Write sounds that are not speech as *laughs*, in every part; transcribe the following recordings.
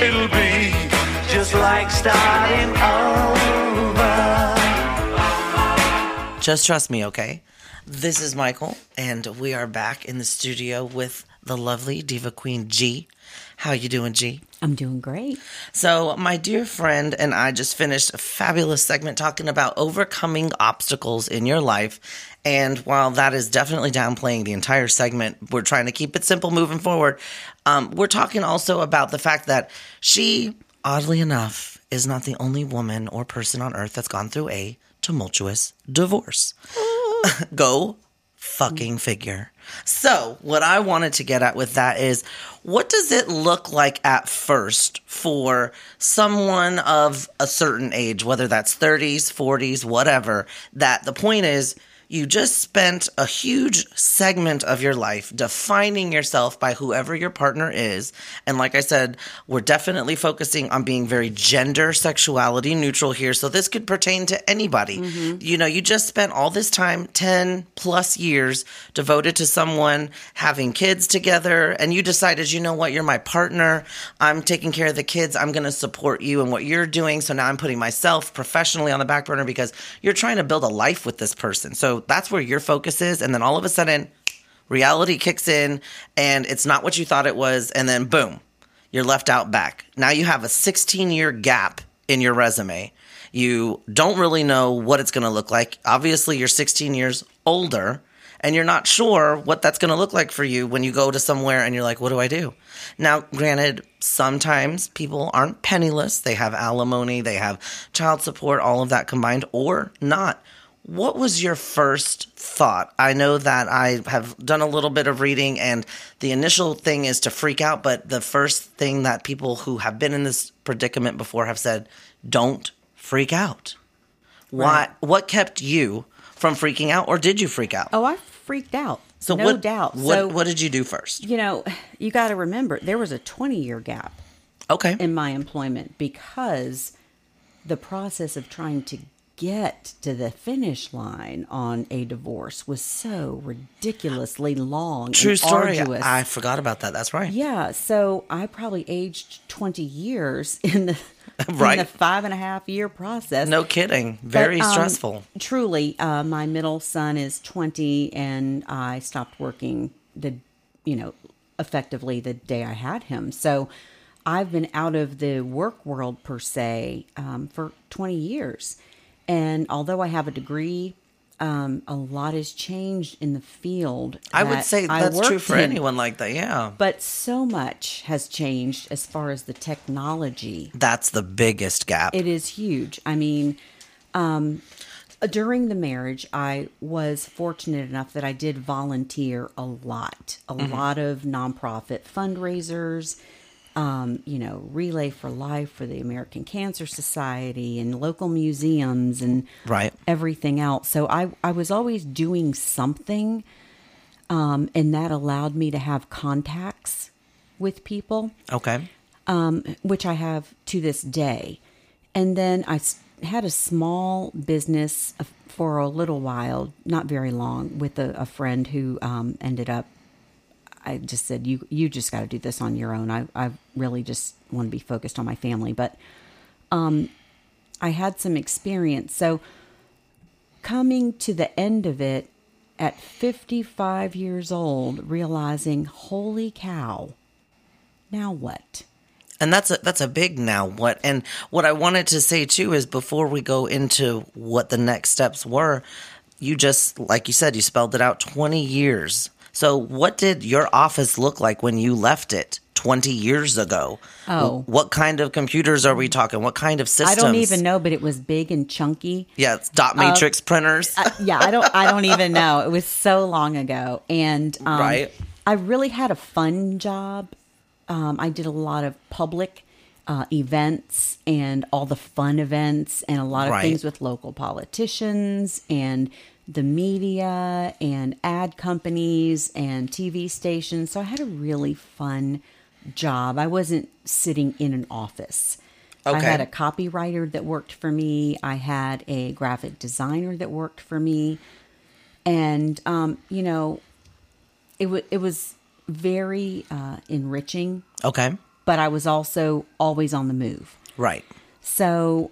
It'll be just like starting over. Just trust me, okay? This is Michael, and we are back in the studio with the lovely diva queen G. How you doing, G? I'm doing great. So, my dear friend and I just finished a fabulous segment talking about overcoming obstacles in your life. And while that is definitely downplaying the entire segment, we're trying to keep it simple moving forward. Um, we're talking also about the fact that she, oddly enough, is not the only woman or person on earth that's gone through a tumultuous divorce. *laughs* Go fucking figure. So, what I wanted to get at with that is what does it look like at first for someone of a certain age, whether that's 30s, 40s, whatever, that the point is you just spent a huge segment of your life defining yourself by whoever your partner is. And like I said, we're definitely focusing on being very gender, sexuality neutral here. So this could pertain to anybody. Mm-hmm. You know, you just spent all this time, 10 plus years, devoted to someone, having kids together, and you decided, you know what, you're my partner. I'm taking care of the kids. I'm going to support you and what you're doing. So now I'm putting myself professionally on the back burner because you're trying to build a life with this person. So that's where your focus is. And then all of a sudden, reality kicks in and it's not what you thought it was. And then boom, you're left out back. Now you have a 16 year gap in your resume. You don't really know what it's going to look like. Obviously, you're 16 years older and you're not sure what that's going to look like for you when you go to somewhere and you're like, what do I do? Now, granted, sometimes people aren't penniless. They have alimony, they have child support, all of that combined, or not. What was your first thought? I know that I have done a little bit of reading, and the initial thing is to freak out. But the first thing that people who have been in this predicament before have said, don't freak out. Why? What kept you from freaking out, or did you freak out? Oh, I freaked out. so no what, doubt. What, so what did you do first? you know, you got to remember there was a 20 year gap Okay. in my employment because the process of trying to get to the finish line on a divorce was so ridiculously long. True and story. arduous. I forgot about that. That's right. Yeah, so I probably aged 20 years *laughs* in the, Right. in the five and a half year process. No kidding. Very But, um, stressful. Truly, uh, my middle son is 20, and I stopped working the, you know, effectively the day I had him. So I've been out of the work world per se um, for 20 years. And although I have a degree, um, a lot has changed in the field. I would say that's true for in. anyone like that. Yeah. But so much has changed as far as the technology That's the biggest gap. it is huge. I mean, um, during the marriage, I was fortunate enough that I did volunteer a lot, a lot of nonprofit fundraisers. Um, you know, Relay for Life for the American Cancer Society and local museums and Right. everything else. So I, I was always doing something, um, and that allowed me to have contacts with people okay. um, which I have to this day. And then I had a small business uh, for a little while, not very long, with a, a friend who um, ended up. I just said, "You you just got to do this on your own." I I really just want to be focused on my family, but um, I had some experience. So coming to the end of it at 55 years old, realizing, holy cow, now what? And that's a that's a big now what and what I wanted to say too is before we go into what the next steps were, you just like you said, you spelled it out 20 years. So what did your office look like when you left it 20 years ago? Oh. What kind of computers are we talking? What kind of systems? I don't even know, but it was big and chunky. Yeah, it's dot matrix printers. yeah, I don't I don't even know. It was so long ago. And um, Right. I really had a fun job. Um, I did a lot of public uh, events and all the fun events and a lot of Right. things with local politicians and the media and ad companies and TV stations. So I had a really fun job. I wasn't sitting in an office. Okay. I had a copywriter that worked for me. I had a graphic designer that worked for me, and um, you know, it was it was very uh, enriching. okay. but I was also always on the move. Right. So,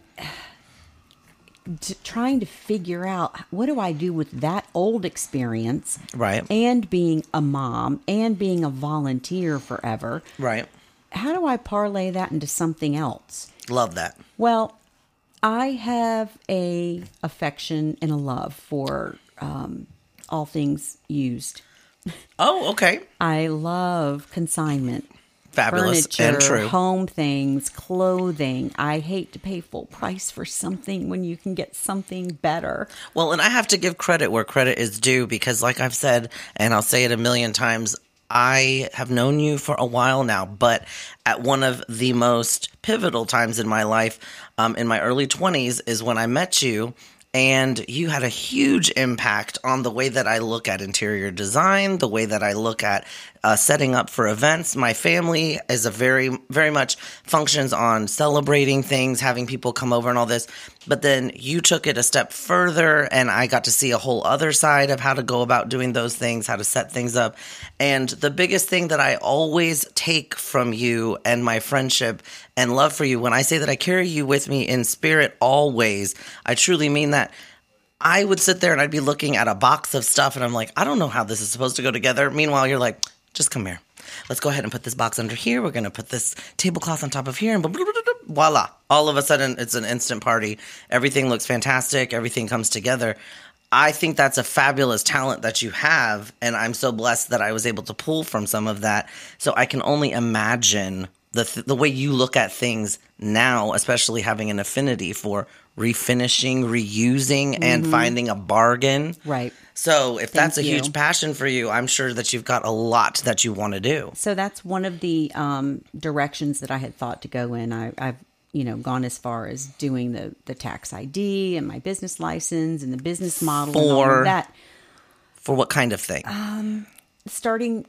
t- trying to figure out what do I do with that old experience, Right. and being a mom and being a volunteer forever. Right. How do I parlay that into something else? Love that. Well, I have a affection and a love for um, all things used. Oh, okay. I love consignment, Fabulous furniture, and true. home things, clothing. I hate to pay full price for something when you can get something better. Well, and I have to give credit where credit is due because, like I've said, and I'll say it a million times, I have known you for a while now, but at one of the most pivotal times in my life, um, in my early 20s, is when I met you. And you had a huge impact on the way that I look at interior design, the way that I look at uh, setting up for events. My family is a very, very much functions on celebrating things, having people come over and all this. But then you took it a step further, and I got to see a whole other side of how to go about doing those things, how to set things up. And the biggest thing that I always take from you and my friendship and love for you, when I say that I carry you with me in spirit always, I truly mean that. I would sit there and I'd be looking at a box of stuff and I'm like, I don't know how this is supposed to go together. Meanwhile, you're like, just come here. Let's go ahead and put this box under here. We're going to put this tablecloth on top of here and blah, blah, blah, voila. All of a sudden, it's an instant party. Everything looks fantastic. Everything comes together. I think that's a fabulous talent that you have. And I'm so blessed that I was able to pull from some of that. So I can only imagine the, th- the way you look at things now, especially having an affinity for refinishing, reusing, and finding a bargain. Right. So if that's a you. huge passion for you, I'm sure that you've got a lot that you want to do. So that's one of the um, directions that I had thought to go in. I, I've you know gone as far as doing the the tax ID and my business license and the business model and all For- of that. For what kind of thing? Starting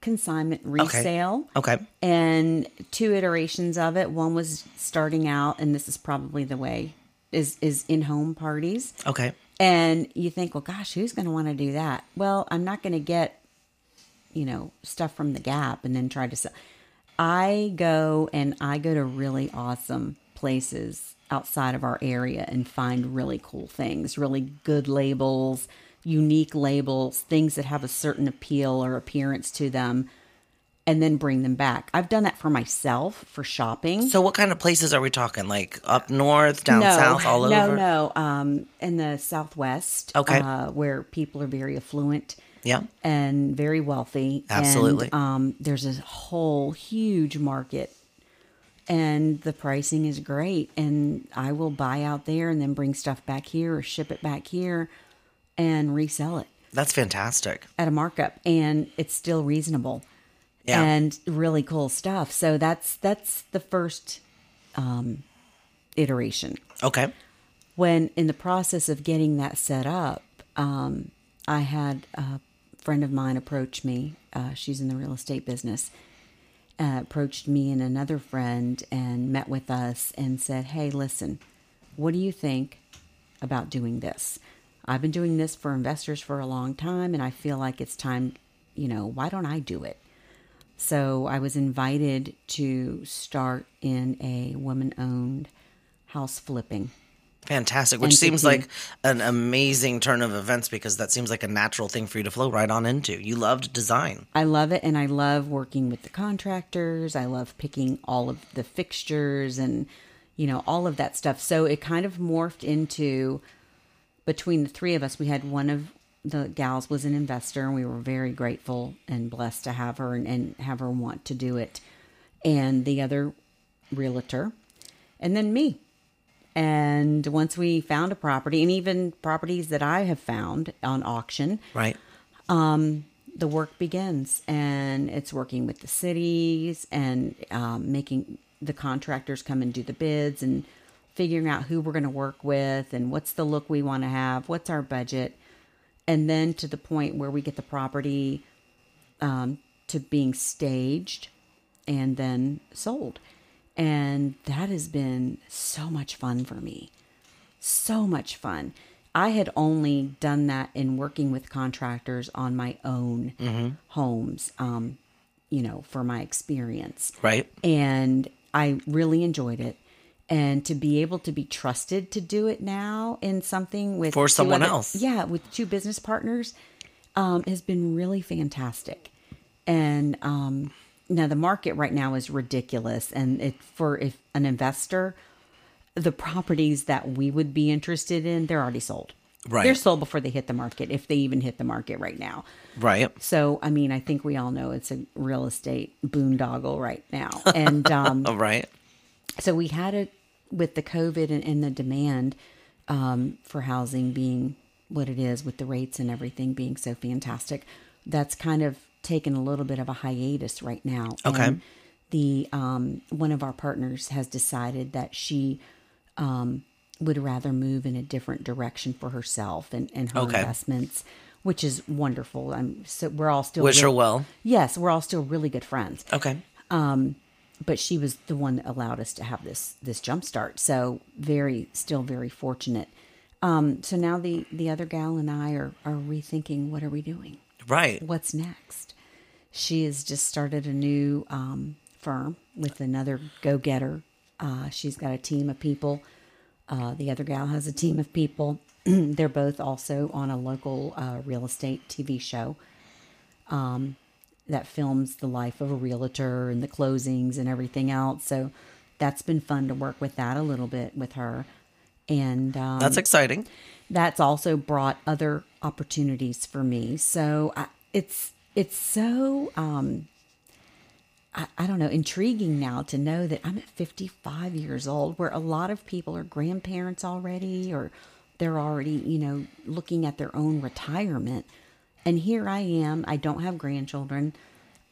consignment resale. okay. and two iterations of it. One was starting out, and this is probably the way is is in home parties. Okay. And you think, well, gosh, who's going to want to do that? Well, I'm not going to get, you know, stuff from the Gap and then try to sell. I go and I go to really awesome places outside of our area and find really cool things, really good labels, unique labels, things that have a certain appeal or appearance to them, and then bring them back. I've done that for myself for shopping. So what kind of places are we talking? Like up north, down south, all no, over? No, no, Um, in the Southwest, Okay. uh, where people are very affluent Yeah. and very wealthy. Absolutely. And, um, there's a whole huge market, and the pricing is great. And I will buy out there and then bring stuff back here or ship it back here and resell it That's fantastic. at a markup, and it's still reasonable Yeah. and really cool stuff. So that's that's the first um, iteration okay. when in the process of getting that set up, um, I had a friend of mine approach me. Uh, she's in the real estate business. Uh, approached me and another friend and met with us and said, "Hey, listen, what do you think about doing this? I've been doing this for investors for a long time, and I feel like it's time. You know, why don't I do it?" So I was invited to start in a woman-owned house flipping. Fantastic. Which seems like an amazing turn of events because that seems like a natural thing for you to flow right on into. You loved design. I love it, and I love working with the contractors. I love picking all of the fixtures and you know all of that stuff. So it kind of morphed into between the three of us. We had one of the gals was an investor, and we were very grateful and blessed to have her and, and have her want to do it, and the other realtor, and then me. And once we found a property, and even properties that I have found on auction, Right. the work begins and it's working with the cities and um, making the contractors come and do the bids and figuring out who we're going to work with and what's the look we want to have what's our budget and then to the point where we get the property um, to being staged and then sold and that has been so much fun for me so much fun. I had only done that in working with contractors on my own homes. Um, you know, for my experience. Right. And I really enjoyed it. And to be able to be trusted to do it now in something with For someone other- else. yeah, with two business partners, um, has been really fantastic. And um, now the market right now is ridiculous, and it for if an investor, the properties that we would be interested in, they're already sold. Right. They're sold before they hit the market, if they even hit the market right now. Right. So, I mean, I think we all know it's a real estate boondoggle right now. And *laughs* um, All right. So we had it with the COVID and, and the demand um, for housing being what it is, with the rates and everything being so fantastic. That's kind of taken a little bit of a hiatus right now. Okay. And the um, one of our partners has decided that she um, would rather move in a different direction for herself and, and her Okay. investments, which is wonderful. I'm so we're all still Wish her well. Yes, we're all still really good friends Okay. But she was the one that allowed us to have this this jump start. So very, still very fortunate. Um, so now the the other gal and I are are rethinking what are we doing? Right. What's next? She has just started a new um, firm with another go getter. Uh, she's got a team of people. Uh, the other gal has a team of people. *clears throat* They're both also on a local uh, real estate TV show that films the life of a realtor and the closings and everything else. So that's been fun to work with that a little bit with her. And um, That's exciting. that's also brought other opportunities for me. So I, it's it's so um, I, I don't know intriguing now to know that I'm at 55 years old, where a lot of people are grandparents already, or they're already you know looking at their own retirement, and here I am. I don't have grandchildren.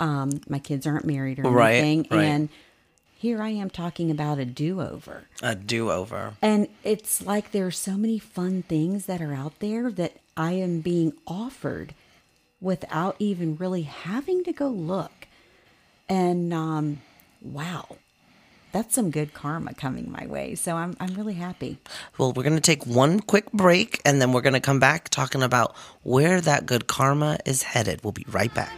Um, my kids aren't married or Right, anything, right. and here I am talking about a do over. A do over. And it's like there are so many fun things that are out there that I am being offered without even really having to go look. And um, wow, that's some good karma coming my way. So I'm I'm really happy. Well, we're going to take one quick break and then we're going to come back talking about where that good karma is headed. We'll be right back.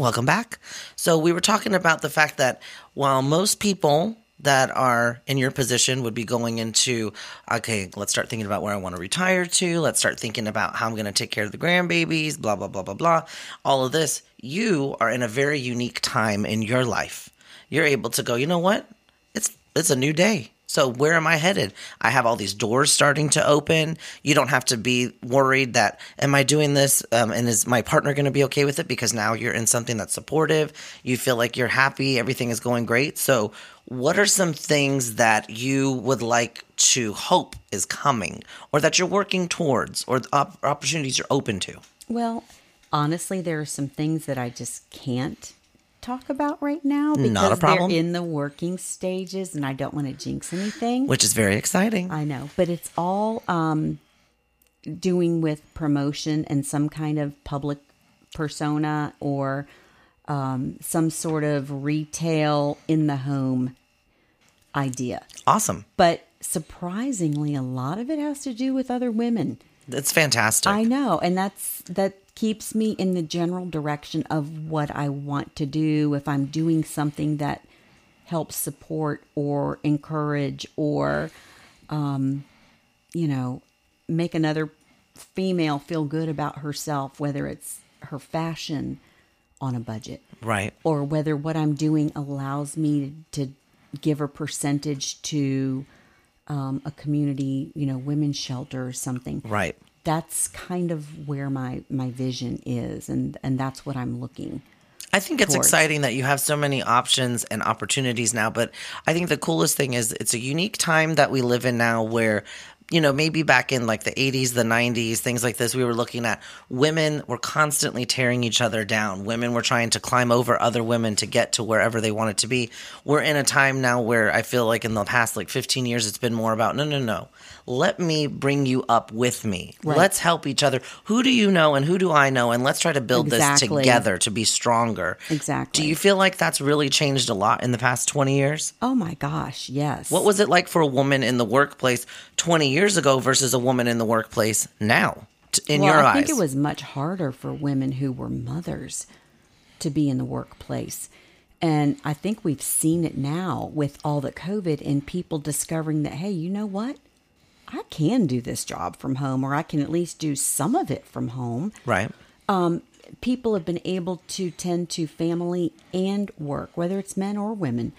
Welcome back. So, we were talking about the fact that while most people that are in your position would be going into, okay, let's start thinking about where I want to retire to. Let's start thinking about how I'm going to take care of the grandbabies, blah, blah, blah, blah, blah. All of this, you are in a very unique time in your life. You're able to go, you know what? It's it's a new day. So where am I headed? I have all these doors starting to open. You don't have to be worried that am I doing this um, and is my partner going to be okay with it because now you're in something that's supportive. You feel like you're happy, everything is going great. So what are some things that you would like to hope is coming or that you're working towards or op- opportunities you're open to? Well, honestly, there are some things that I just can't talk about right now because Not a problem. they're in the working stages and I don't want to jinx anything. Which is very exciting. I know, but it's all um, doing with promotion and some kind of public persona or um, some sort of retail in the home idea. Awesome. But surprisingly, a lot of it has to do with other women. That's fantastic. I know, and that's that keeps me in the general direction of what I want to do if I'm doing something that helps support or encourage or um you know, make another female feel good about herself whether it's her fashion on a budget right. or whether what I'm doing allows me to give a percentage to um, a community, you know, women's shelter or something. Right. That's kind of where my my vision is, and and that's what I'm looking. I think it's towards. exciting that you have so many options and opportunities now. But I think the coolest thing is it's a unique time that we live in now where you know, maybe back in like the 80s, the 90s, things like this, we were looking at women were constantly tearing each other down. Women were trying to climb over other women to get to wherever they wanted to be. We're in a time now where I feel like in the past like 15 years, it's been more about no, no, no. Let me bring you up with me. Right. Let's help each other. Who do you know and who do I know? And let's try to build this together to be stronger. Exactly. Do you feel like that's really changed a lot in the past 20 years? Oh my gosh, yes. What was it like for a woman in the workplace 20 years ago versus a woman in the workplace now, in well, your I eyes? I think it was much harder for women who were mothers to be in the workplace. And I think we've seen it now with all the COVID and people discovering that, hey, you know what? I can do this job from home, or I can at least do some of it from home. right. Um, people have been able to tend to family and work, whether it's men or women.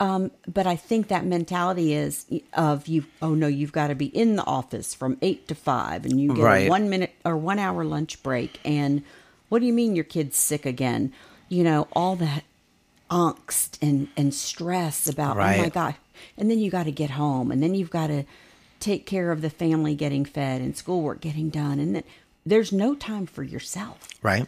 Um, but I think that mentality is of you. Oh no, you've got to be in the office from eight to five, and you get Right. a one minute or one hour lunch break. And what do you mean your kid's sick again? You know all that angst and and stress about oh my god. And then you got to get home, and then you've got to take care of the family getting fed and schoolwork getting done, and then there's no time for yourself. Right.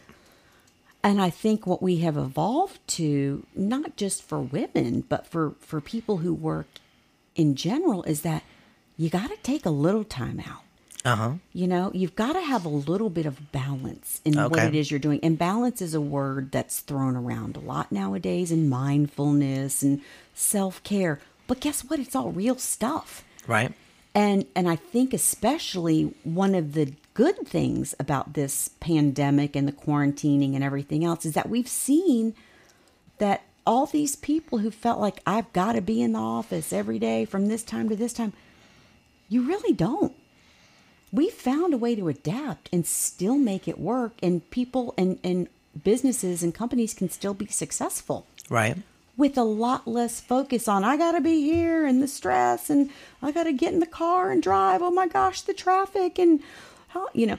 And I think what we have evolved to, not just for women, but for, for people who work in general, is that you got to take a little time out. Uh huh. You know, you've got to have a little bit of balance in what it is you're doing. And balance is a word that's thrown around a lot nowadays, and mindfulness and self care. But guess what? It's all real stuff. Right. And and I think especially one of the good things about this pandemic and the quarantining and everything else is that we've seen that all these people who felt like I've got to be in the office every day from this time to this time, you really don't. We found a way to adapt and still make it work, and people and, and businesses and companies can still be successful Right. With a lot less focus on I gotta be here and the stress and I gotta get in the car and drive. Oh my gosh, the traffic and how you know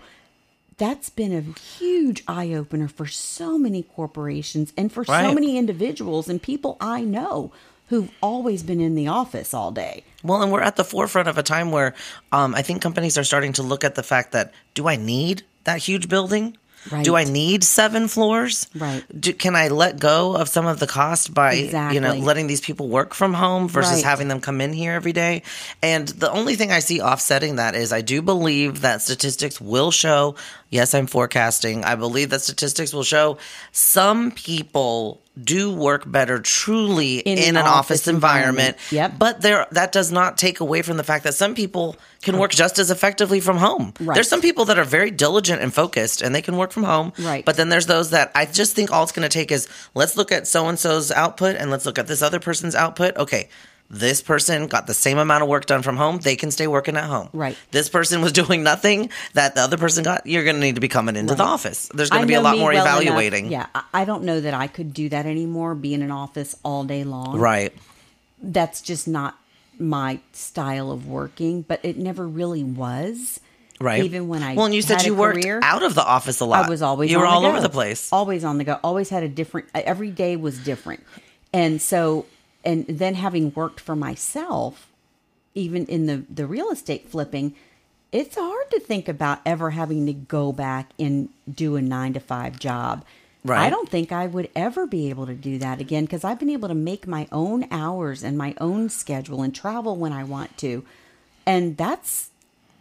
that's been a huge eye opener for so many corporations and for so many individuals and people I know who've always been in the office all day. Well, and we're at the forefront of a time where um, I think companies are starting to look at the fact that do I need that huge building? Right. Do I need seven floors? Right. Do, can I let go of some of the cost by you know letting these people work from home versus Right. having them come in here every day? And the only thing I see offsetting that is I do believe that statistics will show. Yes, I'm forecasting. I believe that statistics will show some people do work better truly in, In an office, office environment. environment. Yep. But there that does not take away from the fact that some people can work just as effectively from home. Right. There's some people that are very diligent and focused and they can work from home. Right. But then there's those that I just think all it's going to take is let's look at so and so's output and let's look at this other person's output. Okay. This person got the same amount of work done from home. They can stay working at home. Right. This person was *laughs* doing nothing that the other person got. You're going to need to be coming into the office. There's going to be a lot more well enough- evaluating. Yeah, I- don't know that I could do that anymore. Be in an office all day long. Right. that's just not my style of working, but it never really was. Right. Even when I well, and you said you worked career, out of the office a lot. I was always you were all the over the place. Always on the go. Always had a different. Every day was different, and so and then having worked for myself, even in the the real estate flipping, it's hard to think about ever having to go back and do a nine to five job. Right. I don't think I would ever be able to do that again because I've been able to make my own hours and my own schedule and travel when I want to. And that's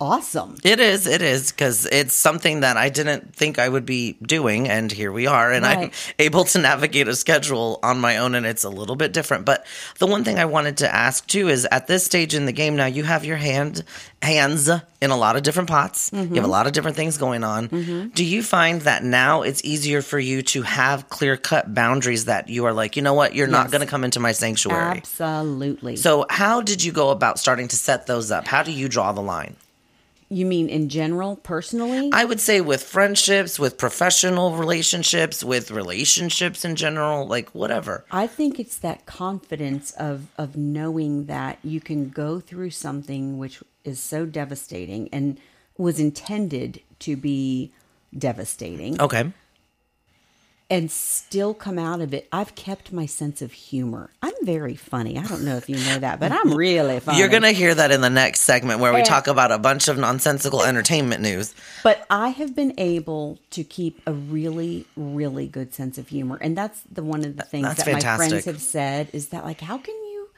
awesome. It is, it is, because it's something that I didn't think I would be doing, and here we are, and I'm *laughs* able to navigate a schedule on my own, and it's a little bit different. But the one thing I wanted to ask too is, at this stage in the game now, you have your hand hands in a lot of different pots. You have a mm-hmm. lot of different things going on. Mm-hmm. Do you find that now it's easier for you to have clear cut boundaries that you are like, you know what, you're not going to come into my sanctuary. Absolutely. So, how did you go about starting to set those up? How do you draw the line? You mean in general, personally? I would say with friendships, with professional relationships, with relationships in general, like whatever. I think it's that confidence of of knowing that you can go through something which is so devastating and was intended to be devastating Okay. And still come out of it. I've kept my sense of humor. I'm very funny. I don't know if you know that, but I'm really *laughs* funny. You're going to hear that in the next segment where we And- talk about a bunch of nonsensical entertainment news. But I have been able to keep a really, really good sense of humor, and that's the one of the things That's that my friends have said is that like, how can you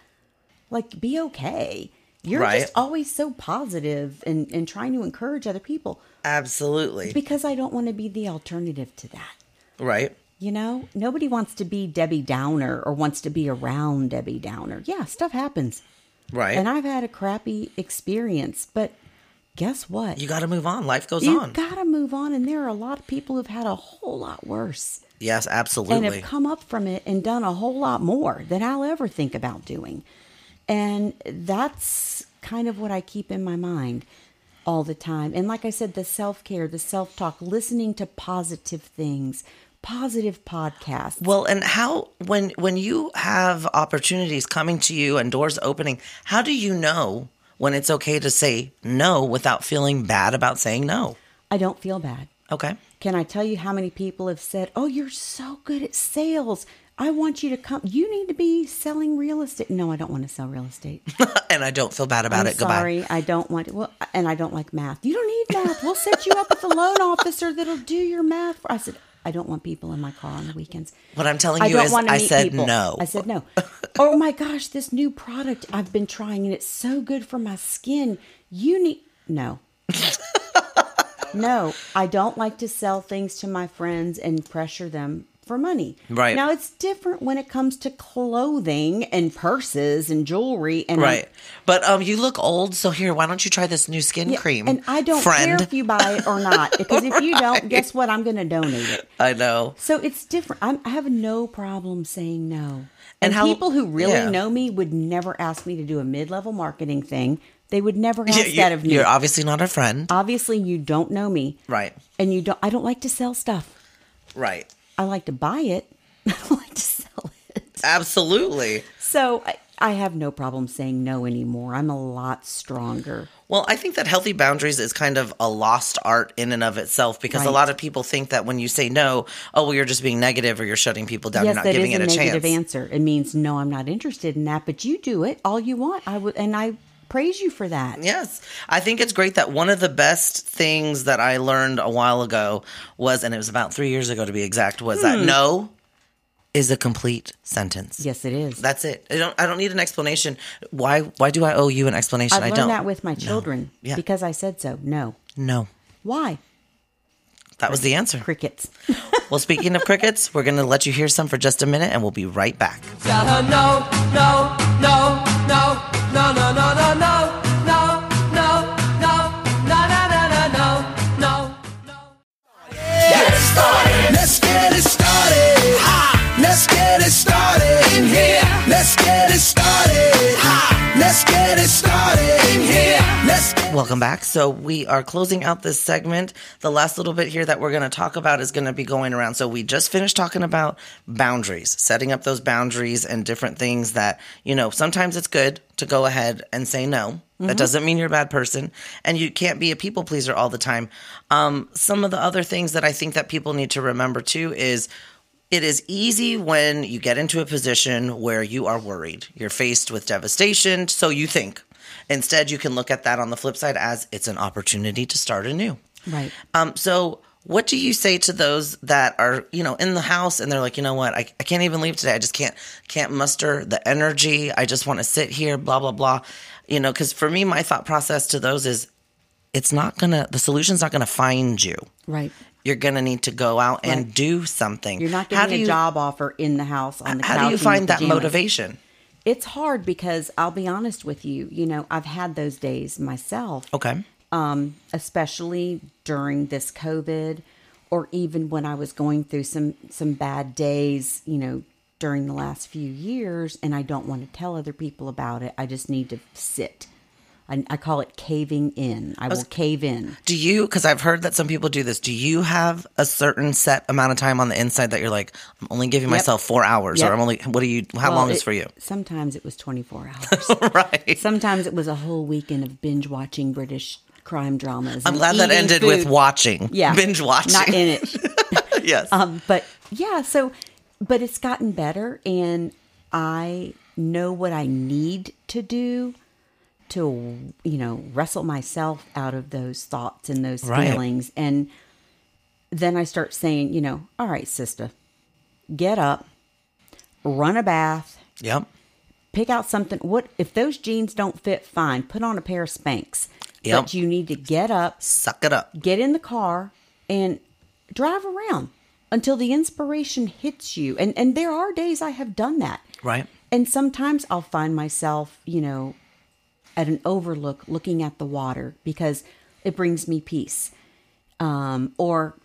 like be okay? You're Right. just always so positive and and trying to encourage other people Absolutely. because I don't want to be the alternative to that. Right. You know, nobody wants to be Debbie Downer or wants to be around Debbie Downer. Yeah, stuff happens. Right. And I've had a crappy experience, but guess what? you got to move on. Life goes You on. You gotta move on, and there are a lot of people who've had a whole lot worse yes, absolutely. and have come up from it and done a whole lot more than I'll ever think about doing. And that's kind of what I keep in my mind all the time. And like I said, the self care, the self talk, listening to positive things, positive podcast. Well, and how when when you have opportunities coming to you and doors opening, how do you know when it's okay to say no without feeling bad about saying no? I don't feel bad. Okay. Can I tell you how many people have said, "Oh, you're so good at sales. I want you to come. You need to be selling real estate." No, I don't want to sell real estate. *laughs* and I don't feel bad about I'm it. Goodbye. sorry, I don't want. It. Well, and I don't like math. You don't need math. We'll set you up with a loan officer that'll do your math. For, I said, I don't want people in my car on the weekends. What I'm telling I you is I meet said people. no. I said no. oh my gosh, this new product I've been trying and it's so good for my skin. You need no. *laughs* no, I don't like to sell things to my friends and pressure them for money. Right. Now it's different when it comes to clothing and purses and jewelry and Right. But um you look old, so here, why don't you try this new skin Yeah, cream? And I don't friend. care if you buy it or not, *laughs* because if you don't, guess what? I'm going to donate it. I know. So it's different. I'm, I have no problem saying no. And And, how- people who really yeah. know me would never ask me to do a mid-level marketing thing. They would never ask that of me. You're obviously not a friend. Obviously, you don't know me, Right. and you don't. I don't like to sell stuff. Right. I like to buy it. *laughs* I don't like to sell it. Absolutely. So I, I have no problem saying no anymore. I'm a lot stronger. Well, I think that healthy boundaries is kind of a lost art in and of itself because a lot of people think that when you say no, oh, well, you're just being negative or you're shutting people down. yes, you're not that giving is it a a negative chance. answer. It means no, I'm not interested in that. But you do it all you want. I would, and I praise you for that. Yes. I think it's great that one of the best things that I learned a while ago was, and it was about three years ago to be exact, was that Hmm. no is a complete sentence. Yes, it is. That's it. I don't I don't need an explanation. Why why do I owe you an explanation? I've I learned don't. that with my children Yeah. because I said so. No. no. Why? That was the answer. Crickets. *laughs* Well, speaking of crickets, we're going to let you hear some for just a minute and we'll be right back. Tell her no, no, no, no, no, Welcome back. So we are closing out this segment. The last little bit here that we're going to talk about is going to be going around. So we just finished talking about boundaries, setting up those boundaries and different things that, you know, sometimes it's good to go ahead and say no. That doesn't mean you're a bad person and you can't be a people pleaser all the time. Um, some of the other things that I think that people need to remember too is it is easy when you get into a position where you are worried. You're faced with devastation, so you think. Instead, you can look at that on the flip side as it's an opportunity to start anew. Right. Um, so what do you say to those that are, you know, in the house and they're like, you know what, I, I can't even leave today. I just can't can't muster the energy. I just want to sit here, blah, blah, blah. You know, because for me, my thought process to those is it's not gonna the solution's not gonna find you. Right. You're gonna need to go out and Right. do something. You're not How getting do a you- job offer in the house on the couch. How do you find that pajamas. motivation? It's hard because I'll be honest with you. You know, I've had those days myself. Okay. um, especially during this COVID, or even when I was going through some some bad days, you know, during the last few years, and I don't want to tell other people about it. I just need to sit. I, I call it caving in. I will cave in. Do you, because I've heard that some people do this, do you have a certain set amount of time on the inside that you're like, I'm only giving myself four hours Yep. or I'm only, what do you, how Well, long is for you? Sometimes it was 24 hours. *laughs* right. sometimes it was a whole weekend of binge watching British crime dramas. I'm glad that ended with watching. Yeah. Binge watching. Not in it. *laughs* Yes. Um, but yeah, so, but it's gotten better, and I know what I need to do to, you know, wrestle myself out of those thoughts and those Right. feelings. And then I start saying, you know, all right, sister, get up, run a bath, Yep. pick out something. What if those jeans don't fit? Fine, put on a pair of Spanx. Yep. But you need to get up, Suck it up. get in the car, and drive around until the inspiration hits you. And and there are days I have done that. Right. And sometimes I'll find myself, you know, at an overlook looking at the water because it brings me peace. Um, or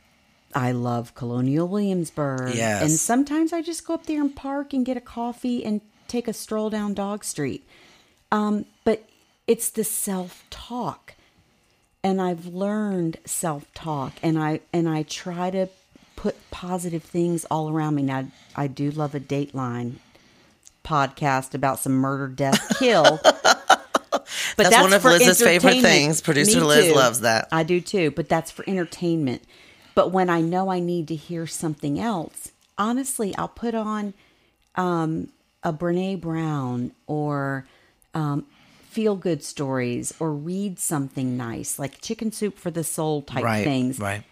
I love Colonial Williamsburg. Yes. And sometimes I just go up there and park and get a coffee and take a stroll down Dog Street. Um, but it's the self talk. And I've learned self talk and I and I try to put positive things all around me. Now I do love a Dateline podcast about some murder, death, kill. *laughs* But That's one of Liz's favorite things. Producer Me Liz too. loves that. I do too, but that's for entertainment. But when I know I need to hear something else, honestly, I'll put on um, a Brene Brown or um, feel good stories or read something nice, like chicken soup for the soul type Right. things. Right.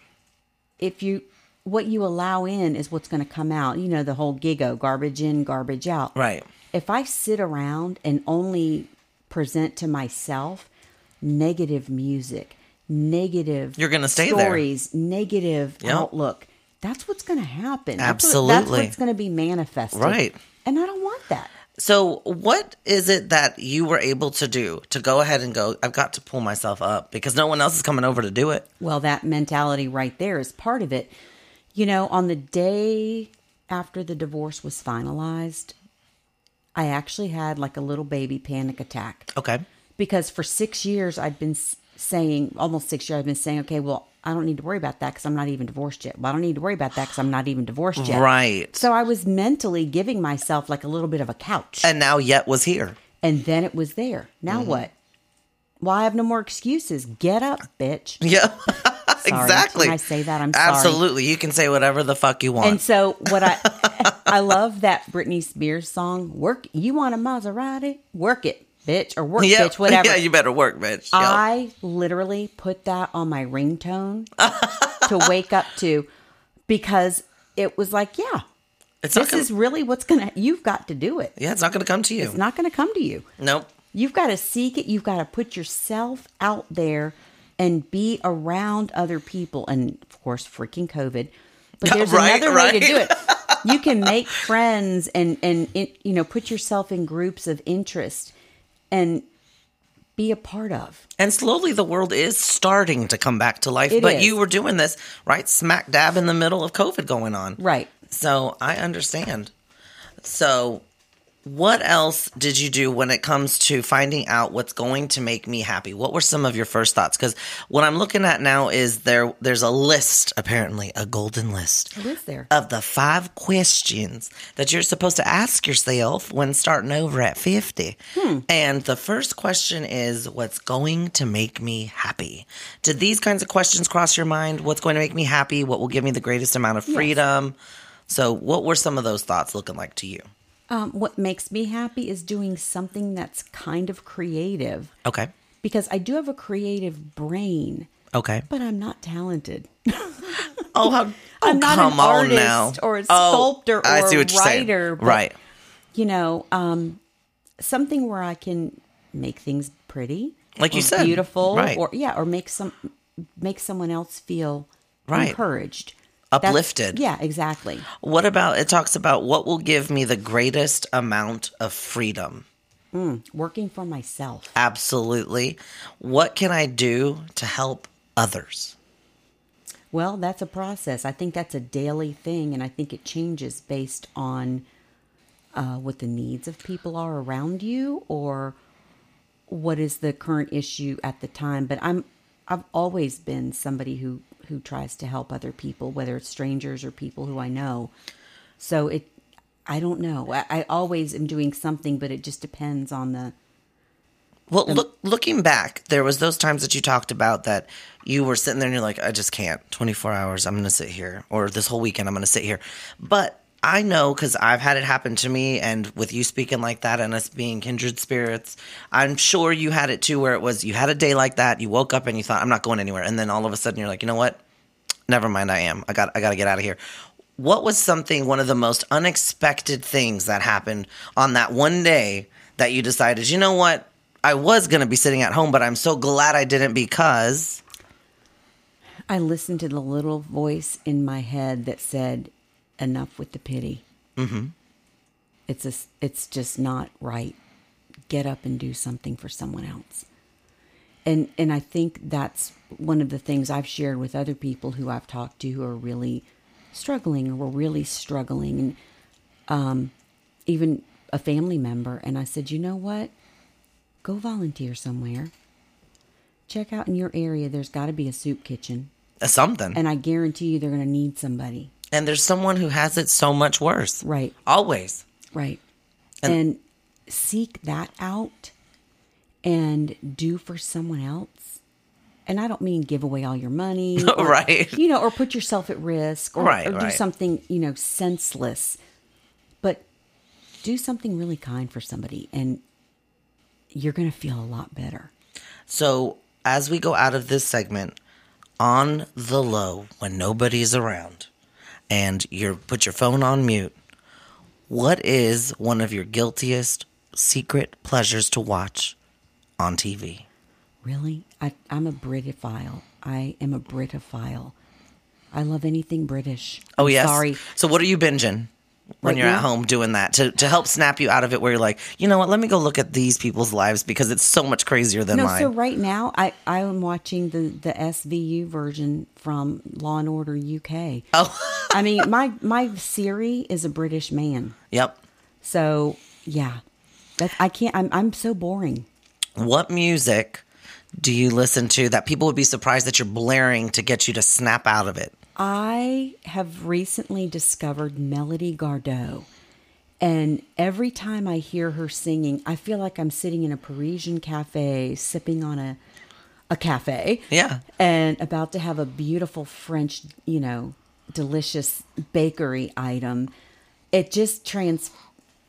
If you what you allow in is what's going to come out. You know the whole gigo, garbage in, garbage out. Right. If I sit around and only present to myself negative music, negative You're gonna stay there. stories, negative Yep. outlook, that's what's going to happen. That's what- That's Absolutely. what's going to be manifested. Right. And I don't want that. So, what is it that you were able to do to go ahead and go, I've got to pull myself up because no one else is coming over to do it? Well, that mentality right there is part of it. You know, on the day after the divorce was finalized, I actually had like a little baby panic attack Okay. because for six years I'd been saying, almost six years, I've been saying, okay, well, I don't need to worry about that because I'm not even divorced yet. Well, I don't need to worry about that because I'm not even divorced yet. Right. So I was mentally giving myself like a little bit of a couch. And now Yet was here. And then it was there. Now Mm-hmm. what? Well, I have no more excuses. Get up, bitch. Yeah. *laughs* *laughs* Sorry. exactly. When I say that, I'm sorry. Absolutely. You can say whatever the fuck you want. And so what I *laughs* I love that Britney Spears song, Work You Want a Maserati? Work it, bitch, or work yeah. bitch, whatever. *laughs* Yeah, you better work, bitch. Yeah. I literally put that on my ringtone to wake up to because it was like, yeah, it's this gonna, is really what's gonna you've got to do it. yeah, it's not going to come to you. It's not gonna come to you. nope. You've got to seek it. You've got to put yourself out there and be around other people. And of course, freaking COVID. But *laughs* there's Right, another way to do it. You can make friends and and you know put yourself in groups of interest and be a part of. And slowly the world is starting to come back to life. It but is. you were doing this right smack dab in the middle of COVID going on. Right. So I understand. So, what else did you do when it comes to finding out what's going to make me happy? What were some of your first thoughts? Because what I'm looking at now is there. There's a list, apparently, a golden list Who is there? of the five questions that you're supposed to ask yourself when starting over at 50. Hmm. And the first question is, What's going to make me happy? Did these kinds of questions cross your mind? What's going to make me happy? What will give me the greatest amount of freedom? So, what were some of those thoughts looking like to you? Um, what makes me happy is doing something that's kind of creative Okay. because I do have a creative brain, Okay. but I'm not talented. *laughs* Oh, how, *laughs* oh I'm not come an on artist now. or a Oh, sculptor I or a writer, but- Right. you know, um, something where I can make things pretty, Like you said, beautiful, right. or yeah, or make some make someone else feel Right. encouraged, That's- Uplifted. yeah, exactly. What about it talks about what will give me the greatest amount of freedom? Working for myself. Absolutely. What can I do to help others? Well, that's a process. I think that's a daily thing, and I think it changes based on uh, what the needs of people are around you, or what is the current issue at the time. But I'm I've always been somebody who who tries to help other people, whether it's strangers or people who I know. So it, I don't know. I, I always am doing something, but it just depends on the Well, look, looking back, there was those times that you talked about that you were sitting there and you're like, I just can't. 24 hours, I'm going to sit here, or this whole weekend, I'm going to sit here. But I know because I've had it happen to me, and with you speaking like that and us being kindred spirits, I'm sure you had it too, where it was you had a day like that, you woke up and you thought, I'm not going anywhere, and then all of a sudden you're like, you know what? Never mind, I am. I got, I got to get out of here. What was something, one of the most unexpected things that happened on that one day that you decided, you know what? I was going to be sitting at home, but I'm so glad I didn't because. I listened to the little voice in my head that said, "Enough with the pity. Mm-hmm. It's a, it's just not right. Get up and do something for someone else." And and I think that's one of the things I've shared with other people who I've talked to who are really struggling or were really struggling, and um, even a family member. And I said, "You know what? Go volunteer somewhere." Check out in your area. There's got to be a soup kitchen. Something. And I guarantee you they're going to need somebody. And there's someone who has it so much worse. Right. Always. Right. And- And, seek that out and do for someone else. And I don't mean give away all your money. *laughs* or, Right. You know, or put yourself at risk or, Right, or do right. something, you know, senseless. But do something really kind for somebody and you're going to feel a lot better. So, as we go out of this segment, on the low, when nobody's around, and you put your phone on mute, what is one of your guiltiest secret pleasures to watch on TV? Really? I, I'm a Britophile. I am a Britophile. I love anything British. Oh, I'm yes. Sorry. So, what are you binging when you're at home doing that to, to help snap you out of it? Where you're like, you know what? Let me go look at these people's lives because it's so much crazier than No, mine. so right now I I am watching the the SVU version from Law and Order UK. oh, *laughs* I mean, my my Siri is a British man, yep. so yeah, that I can't. I'm I'm so boring. What music do you listen to that people would be surprised that you're blaring to get you to snap out of it? I have recently discovered Melody Gardot. And every time I hear her singing, I feel like I'm sitting in a Parisian cafe sipping on a a cafe. Yeah. And about to have a beautiful French, you know, delicious bakery item. It just trans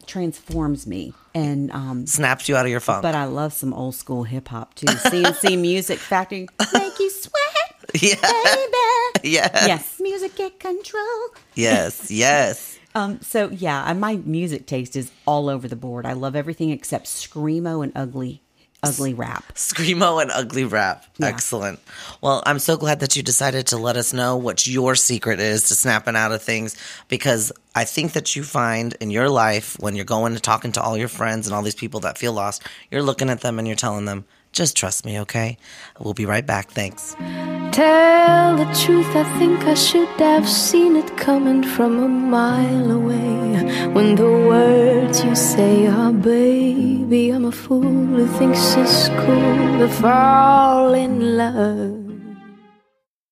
transforms me. And um Snaps you out of your funk. but I love some old school hip hop too. C+C Music Factory *laughs* make you sweat, *laughs* yeah. baby. Yes. Yes, music get control. Yes. Yes. *laughs* Um, so yeah, my music taste is all over the board. I love everything except screamo and ugly, ugly rap. Screamo and ugly rap. Yeah. Excellent. Well, I'm so glad that you decided to let us know what your secret is to snapping out of things because I think that you find in your life when you're going and talking to all your friends and all these people that feel lost, you're looking at them and you're telling them, just trust me, okay? We'll be right back. Thanks. Tell the truth, I think I should have seen it coming from a mile away. When the words you say are, baby, I'm a fool who thinks it's cool to fall in love.